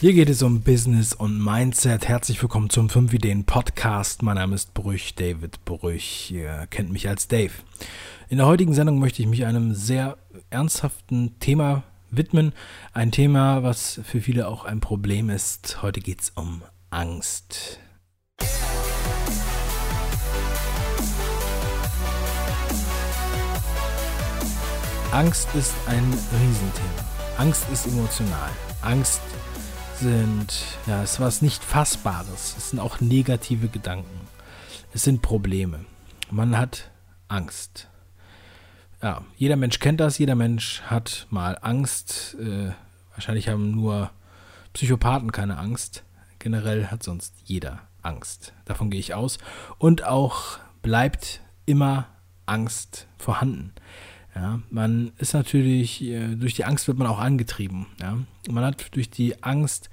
Hier geht es um Business und Mindset. Herzlich willkommen zum 5 Ideen Podcast. Mein Name ist Brüch, David Brüch. Ihr kennt mich als Dave. In der heutigen Sendung möchte ich mich einem sehr ernsthaften Thema widmen. Ein Thema, was für viele auch ein Problem ist. Heute geht es um Angst. Angst ist ein Riesenthema. Angst ist emotional. Angst sind, ja, es ist was nicht Fassbares. Es sind auch negative Gedanken. Es sind Probleme. Man hat Angst. Ja, jeder Mensch kennt das, jeder Mensch hat mal Angst. Äh, wahrscheinlich haben nur Psychopathen keine Angst. Generell hat sonst jeder Angst. Davon gehe ich aus. Und auch bleibt immer Angst vorhanden. Ja, man ist natürlich, äh, durch die Angst wird man auch angetrieben. Ja. Man hat durch die Angst,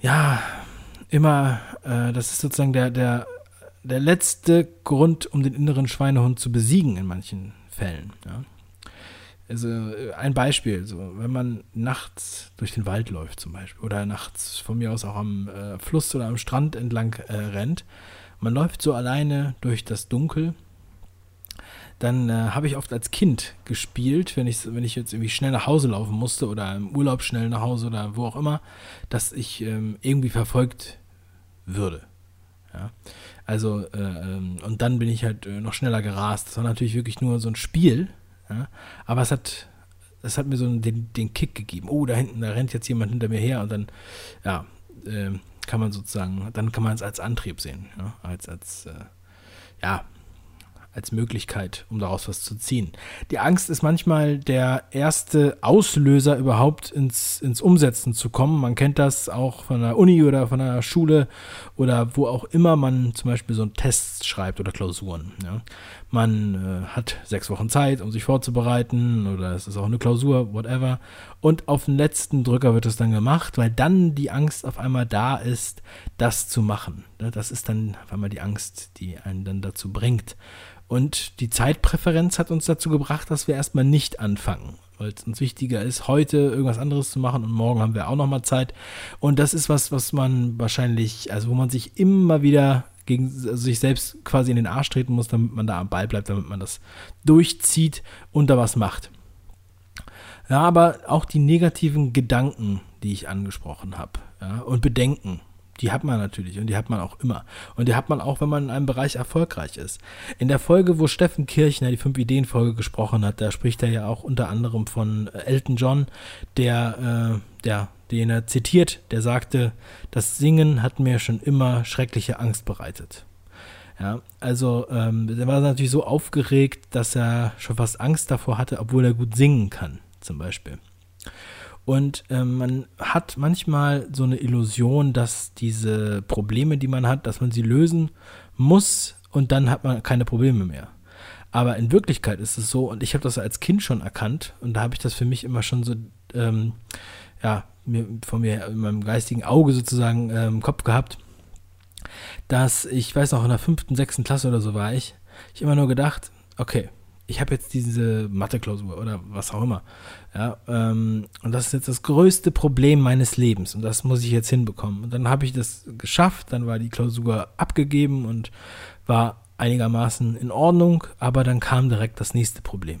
ja, immer, äh, das ist sozusagen der, der, der letzte Grund, um den inneren Schweinehund zu besiegen in manchen Fällen. Ja. Also äh, ein Beispiel, so, wenn man nachts durch den Wald läuft zum Beispiel oder nachts von mir aus auch am äh, Fluss oder am Strand entlang äh, rennt, man läuft so alleine durch das Dunkel dann äh, habe ich oft als Kind gespielt, wenn ich, wenn ich jetzt irgendwie schnell nach Hause laufen musste oder im Urlaub schnell nach Hause oder wo auch immer, dass ich ähm, irgendwie verfolgt würde. Ja? Also, äh, ähm, und dann bin ich halt äh, noch schneller gerast. Das war natürlich wirklich nur so ein Spiel, ja? aber es hat, es hat mir so den, den Kick gegeben. Oh, da hinten, da rennt jetzt jemand hinter mir her und dann, ja, ähm, kann man sozusagen, dann kann man es als Antrieb sehen, ja? als, als, äh, ja, als Möglichkeit, um daraus was zu ziehen. Die Angst ist manchmal der erste Auslöser, überhaupt ins, ins Umsetzen zu kommen. Man kennt das auch von der Uni oder von der Schule oder wo auch immer man zum Beispiel so einen Test schreibt oder Klausuren. Ja. Man äh, hat sechs Wochen Zeit, um sich vorzubereiten oder es ist auch eine Klausur, whatever. Und auf den letzten Drücker wird es dann gemacht, weil dann die Angst auf einmal da ist, das zu machen. Das ist dann auf einmal die Angst, die einen dann dazu bringt. Und die Zeitpräferenz hat uns dazu gebracht, dass wir erstmal nicht anfangen, weil es uns wichtiger ist, heute irgendwas anderes zu machen und morgen haben wir auch nochmal Zeit. Und das ist was, was man wahrscheinlich, also wo man sich immer wieder gegen also sich selbst quasi in den Arsch treten muss, damit man da am Ball bleibt, damit man das durchzieht und da was macht. Ja, aber auch die negativen Gedanken, die ich angesprochen habe, ja, und Bedenken, die hat man natürlich und die hat man auch immer. Und die hat man auch, wenn man in einem Bereich erfolgreich ist. In der Folge, wo Steffen Kirchner die Fünf-Ideen-Folge gesprochen hat, da spricht er ja auch unter anderem von äh, Elton John, der, äh, der, den er zitiert, der sagte, das Singen hat mir schon immer schreckliche Angst bereitet. Ja, also ähm, er war natürlich so aufgeregt, dass er schon fast Angst davor hatte, obwohl er gut singen kann, zum Beispiel. Und äh, man hat manchmal so eine Illusion, dass diese Probleme, die man hat, dass man sie lösen muss und dann hat man keine Probleme mehr. Aber in Wirklichkeit ist es so, und ich habe das als Kind schon erkannt, und da habe ich das für mich immer schon so, ähm, ja, mir, von mir in meinem geistigen Auge sozusagen äh, im Kopf gehabt, dass ich weiß noch, in der fünften, sechsten Klasse oder so war ich, ich immer nur gedacht, okay, ich habe jetzt diese Mathe-Klausur oder was auch immer. Ja, ähm, und das ist jetzt das größte Problem meines Lebens und das muss ich jetzt hinbekommen. Und dann habe ich das geschafft, dann war die Klausur abgegeben und war einigermaßen in Ordnung, aber dann kam direkt das nächste Problem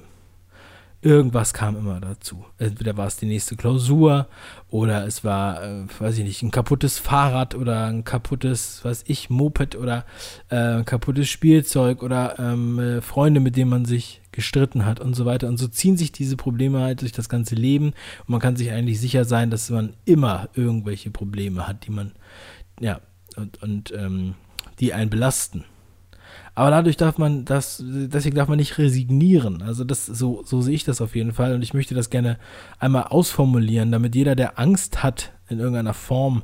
irgendwas kam immer dazu. Entweder war es die nächste Klausur oder es war, äh, weiß ich nicht, ein kaputtes Fahrrad oder ein kaputtes, was ich, Moped oder äh, kaputtes Spielzeug oder ähm, äh, Freunde, mit denen man sich gestritten hat und so weiter. Und so ziehen sich diese Probleme halt durch das ganze Leben und man kann sich eigentlich sicher sein, dass man immer irgendwelche Probleme hat, die man, ja, und, und ähm, die einen belasten. Aber dadurch darf man das, deswegen darf man nicht resignieren. Also das, so, so sehe ich das auf jeden Fall. Und ich möchte das gerne einmal ausformulieren, damit jeder, der Angst hat in irgendeiner Form,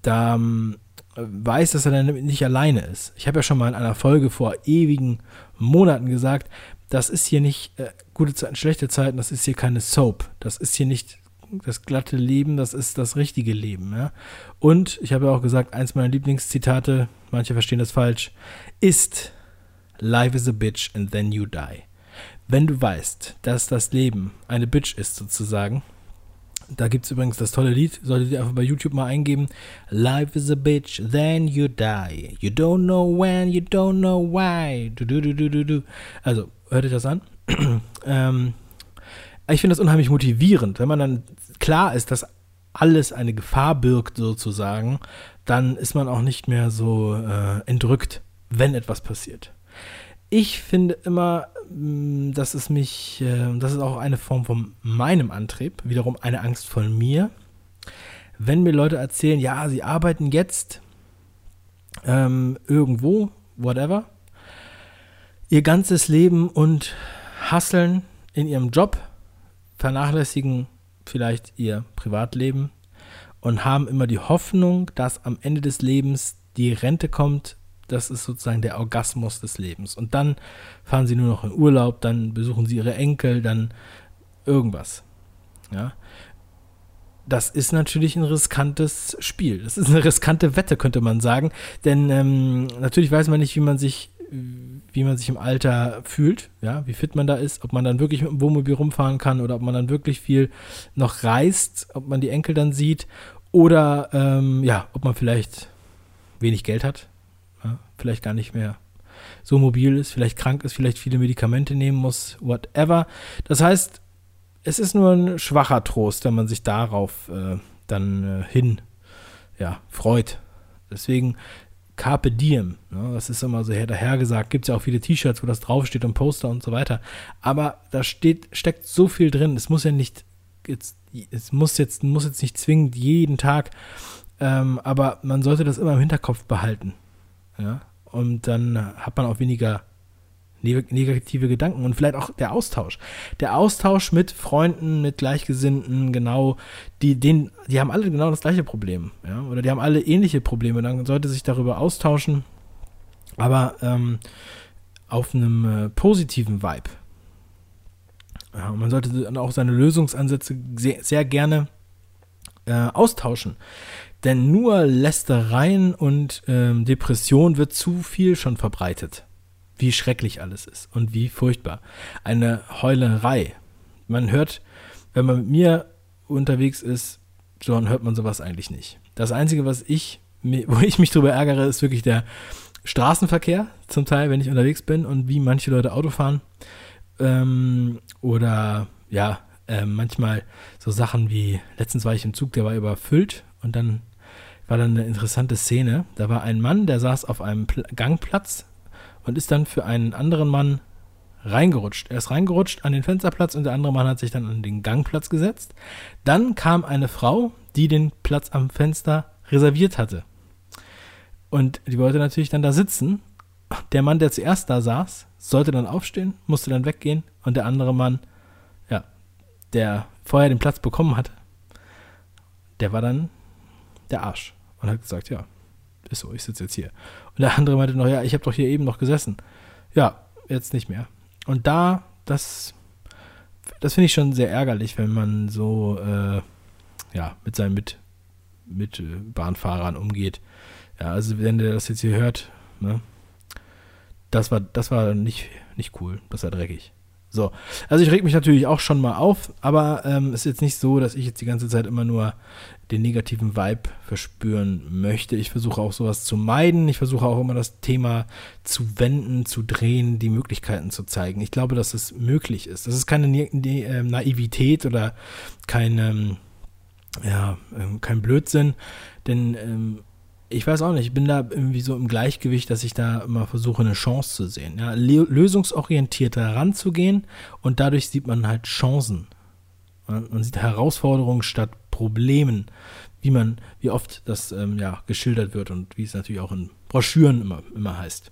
da ähm, weiß, dass er dann nicht alleine ist. Ich habe ja schon mal in einer Folge vor ewigen Monaten gesagt, das ist hier nicht äh, gute Zeiten, schlechte Zeiten, das ist hier keine Soap. Das ist hier nicht das glatte Leben, das ist das richtige Leben. Ja? Und ich habe ja auch gesagt, eins meiner Lieblingszitate, manche verstehen das falsch, ist Life is a bitch and then you die. Wenn du weißt, dass das Leben eine Bitch ist sozusagen, Da gibt es übrigens das tolle Lied, solltet ihr einfach bei YouTube mal eingeben. Life is a bitch, then you die. You don't know when, you don't know why. Du, du, du, du, du, du. Also, hört euch das an. ähm, ich finde das unheimlich motivierend, wenn man dann klar ist, dass alles eine Gefahr birgt, sozusagen, dann ist man auch nicht mehr so äh, entrückt, wenn etwas passiert. Ich finde immer, mm, dass es mich, äh, das ist auch eine Form von meinem Antrieb, wiederum eine Angst von mir. Wenn mir Leute erzählen, ja, sie arbeiten jetzt ähm, irgendwo, whatever, ihr ganzes Leben und hasseln in ihrem Job, vernachlässigen vielleicht ihr Privatleben und haben immer die Hoffnung, dass am Ende des Lebens die Rente kommt. Das ist sozusagen der Orgasmus des Lebens. Und dann fahren sie nur noch in Urlaub, dann besuchen sie ihre Enkel, dann irgendwas. Ja. Das ist natürlich ein riskantes Spiel. Das ist eine riskante Wette, könnte man sagen. Denn ähm, natürlich weiß man nicht, wie man sich wie man sich im Alter fühlt, ja, wie fit man da ist, ob man dann wirklich mit dem Wohnmobil rumfahren kann oder ob man dann wirklich viel noch reist, ob man die Enkel dann sieht oder ähm, ja, ob man vielleicht wenig Geld hat, ja, vielleicht gar nicht mehr so mobil ist, vielleicht krank ist, vielleicht viele Medikamente nehmen muss, whatever. Das heißt, es ist nur ein schwacher Trost, wenn man sich darauf äh, dann äh, hin ja, freut. Deswegen Carpe Diem. Ne? Das ist immer so dahergesagt. Gibt es ja auch viele T-Shirts, wo das draufsteht und Poster und so weiter. Aber da steht, steckt so viel drin. Es muss ja nicht, jetzt, es muss jetzt, muss jetzt nicht zwingend jeden Tag, ähm, aber man sollte das immer im Hinterkopf behalten. Ja? Und dann hat man auch weniger negative Gedanken und vielleicht auch der Austausch. Der Austausch mit Freunden, mit Gleichgesinnten, genau, die, den, die haben alle genau das gleiche Problem, ja, oder die haben alle ähnliche Probleme. Dann sollte sich darüber austauschen, aber ähm, auf einem äh, positiven Vibe. Ja, man sollte dann auch seine Lösungsansätze sehr, sehr gerne äh, austauschen. Denn nur Lästereien und ähm, Depression wird zu viel schon verbreitet wie schrecklich alles ist und wie furchtbar. Eine Heulerei. Man hört, wenn man mit mir unterwegs ist, dann hört man sowas eigentlich nicht. Das Einzige, was ich, wo ich mich drüber ärgere, ist wirklich der Straßenverkehr, zum Teil, wenn ich unterwegs bin und wie manche Leute Auto fahren. Ähm, oder ja, äh, manchmal so Sachen wie, letztens war ich im Zug, der war überfüllt und dann war dann eine interessante Szene. Da war ein Mann, der saß auf einem Pl Gangplatz und ist dann für einen anderen Mann reingerutscht. Er ist reingerutscht an den Fensterplatz und der andere Mann hat sich dann an den Gangplatz gesetzt. Dann kam eine Frau, die den Platz am Fenster reserviert hatte. Und die wollte natürlich dann da sitzen. Der Mann, der zuerst da saß, sollte dann aufstehen, musste dann weggehen und der andere Mann, ja, der vorher den Platz bekommen hatte, der war dann der Arsch und hat gesagt, ja, ist so, ich sitze jetzt hier. Und der andere meinte noch, ja, ich habe doch hier eben noch gesessen. Ja, jetzt nicht mehr. Und da, das, das finde ich schon sehr ärgerlich, wenn man so, äh, ja, mit seinen mit, mit äh, Bahnfahrern umgeht. Ja, also wenn der das jetzt hier hört, ne, das war, das war nicht, nicht cool, das war dreckig. So, also ich reg mich natürlich auch schon mal auf, aber ähm, es ist jetzt nicht so, dass ich jetzt die ganze Zeit immer nur den negativen Vibe verspüren möchte. Ich versuche auch sowas zu meiden. Ich versuche auch immer das Thema zu wenden, zu drehen, die Möglichkeiten zu zeigen. Ich glaube, dass es möglich ist. Das ist keine äh, Naivität oder kein, ähm, ja, ähm, kein Blödsinn, denn ähm, ich weiß auch nicht, ich bin da irgendwie so im Gleichgewicht, dass ich da immer versuche, eine Chance zu sehen. Ja, lösungsorientiert heranzugehen und dadurch sieht man halt Chancen. Man sieht Herausforderungen statt Problemen, wie man, wie oft das ähm, ja, geschildert wird und wie es natürlich auch in Broschüren immer, immer heißt.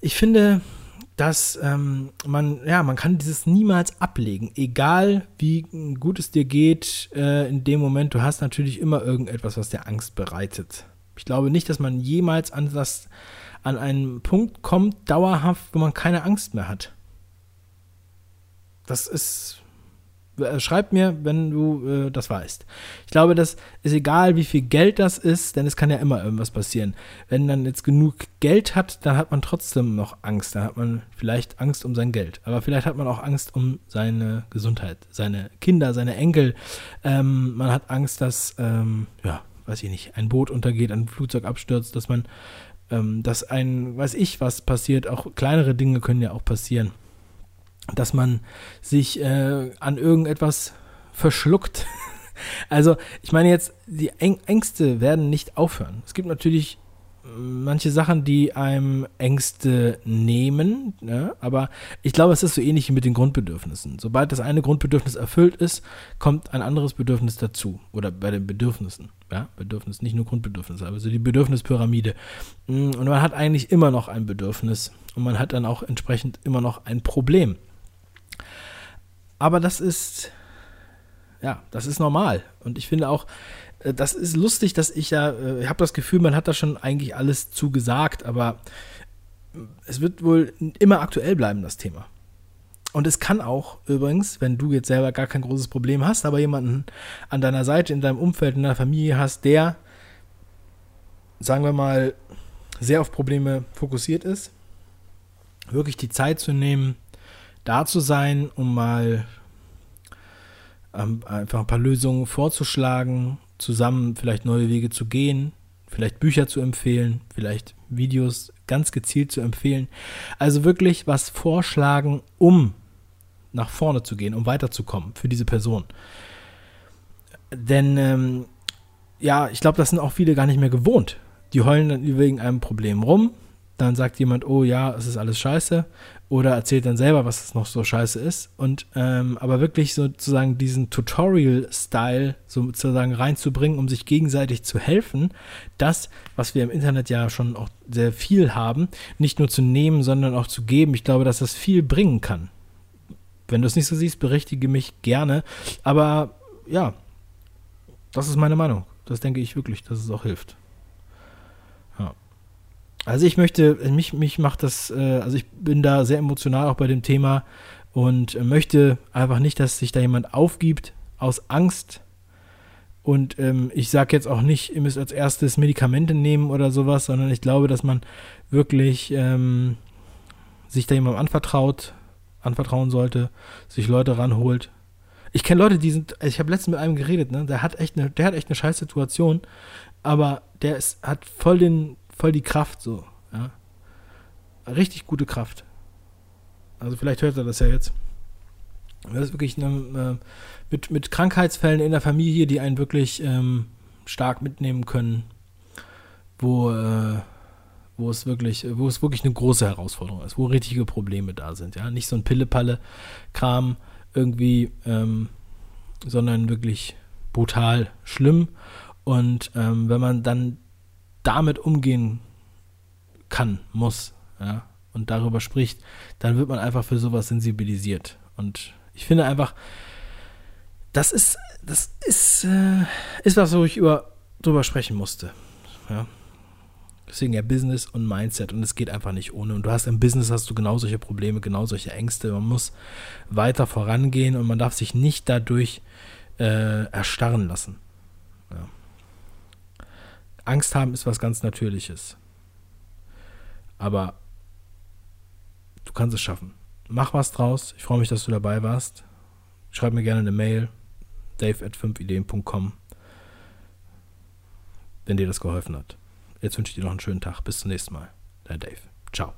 Ich finde, dass ähm, man, ja, man kann dieses niemals ablegen, egal wie gut es dir geht äh, in dem Moment. Du hast natürlich immer irgendetwas, was dir Angst bereitet. Ich glaube nicht, dass man jemals an, das, an einen Punkt kommt, dauerhaft, wo man keine Angst mehr hat. Das ist, Äh, schreib mir, wenn du äh, das weißt. Ich glaube, das ist egal, wie viel Geld das ist, denn es kann ja immer irgendwas passieren. Wenn man jetzt genug Geld hat, dann hat man trotzdem noch Angst. Dann hat man vielleicht Angst um sein Geld. Aber vielleicht hat man auch Angst um seine Gesundheit, seine Kinder, seine Enkel. Ähm, man hat Angst, dass, ähm, ja, weiß ich nicht, ein Boot untergeht, ein Flugzeug abstürzt, dass man, ähm, dass ein, weiß ich, was passiert. Auch kleinere Dinge können ja auch passieren dass man sich äh, an irgendetwas verschluckt. also ich meine jetzt, die Ängste werden nicht aufhören. Es gibt natürlich manche Sachen, die einem Ängste nehmen, ne? aber ich glaube, es ist so ähnlich wie mit den Grundbedürfnissen. Sobald das eine Grundbedürfnis erfüllt ist, kommt ein anderes Bedürfnis dazu. Oder bei den Bedürfnissen. Ja, Bedürfnis, nicht nur Grundbedürfnisse, aber so die Bedürfnispyramide. Und man hat eigentlich immer noch ein Bedürfnis und man hat dann auch entsprechend immer noch ein Problem. Aber das ist, ja, das ist normal. Und ich finde auch, das ist lustig, dass ich ja, äh, ich habe das Gefühl, man hat da schon eigentlich alles zugesagt, aber es wird wohl immer aktuell bleiben, das Thema. Und es kann auch übrigens, wenn du jetzt selber gar kein großes Problem hast, aber jemanden an deiner Seite, in deinem Umfeld, in deiner Familie hast, der, sagen wir mal, sehr auf Probleme fokussiert ist, wirklich die Zeit zu nehmen, da zu sein, um mal ähm, einfach ein paar Lösungen vorzuschlagen, zusammen vielleicht neue Wege zu gehen, vielleicht Bücher zu empfehlen, vielleicht Videos ganz gezielt zu empfehlen. Also wirklich was vorschlagen, um nach vorne zu gehen, um weiterzukommen für diese Person. Denn ähm, ja, ich glaube, das sind auch viele gar nicht mehr gewohnt. Die heulen dann wegen einem Problem rum, dann sagt jemand, oh ja, es ist alles scheiße, oder erzählt dann selber, was es noch so scheiße ist. Und ähm, aber wirklich sozusagen diesen Tutorial-Style sozusagen reinzubringen, um sich gegenseitig zu helfen, das, was wir im Internet ja schon auch sehr viel haben, nicht nur zu nehmen, sondern auch zu geben. Ich glaube, dass das viel bringen kann. Wenn du es nicht so siehst, berichtige mich gerne. Aber ja, das ist meine Meinung. Das denke ich wirklich, dass es auch hilft. Also ich möchte, mich, mich macht das, äh, also ich bin da sehr emotional auch bei dem Thema und möchte einfach nicht, dass sich da jemand aufgibt aus Angst. Und ähm, ich sage jetzt auch nicht, ihr müsst als erstes Medikamente nehmen oder sowas, sondern ich glaube, dass man wirklich ähm, sich da jemandem anvertraut, anvertrauen sollte, sich Leute ranholt. Ich kenne Leute, die sind, ich habe letztens mit einem geredet, ne, der hat echt eine, der hat echt eine scheiß Situation, aber der ist, hat voll den voll die Kraft so. Ja. Richtig gute Kraft. Also vielleicht hört er das ja jetzt. Das ist wirklich eine, äh, mit, mit Krankheitsfällen in der Familie, die einen wirklich ähm, stark mitnehmen können, wo, äh, wo es wirklich, wo es wirklich eine große Herausforderung ist, wo richtige Probleme da sind, ja. Nicht so ein Pille-Palle-Kram irgendwie, ähm, sondern wirklich brutal schlimm. Und ähm, wenn man dann damit umgehen kann, muss, ja, und darüber spricht, dann wird man einfach für sowas sensibilisiert. Und ich finde einfach, das ist, das ist, äh, ist was, wo ich über, drüber sprechen musste. Ja. Deswegen ja Business und Mindset und es geht einfach nicht ohne. Und du hast im Business hast du genau solche Probleme, genau solche Ängste. Man muss weiter vorangehen und man darf sich nicht dadurch äh, erstarren lassen. Ja. Angst haben ist was ganz Natürliches. Aber du kannst es schaffen. Mach was draus. Ich freue mich, dass du dabei warst. Schreib mir gerne eine Mail. dave at 5ideen.com wenn dir das geholfen hat. Jetzt wünsche ich dir noch einen schönen Tag. Bis zum nächsten Mal. Dein Dave. Ciao.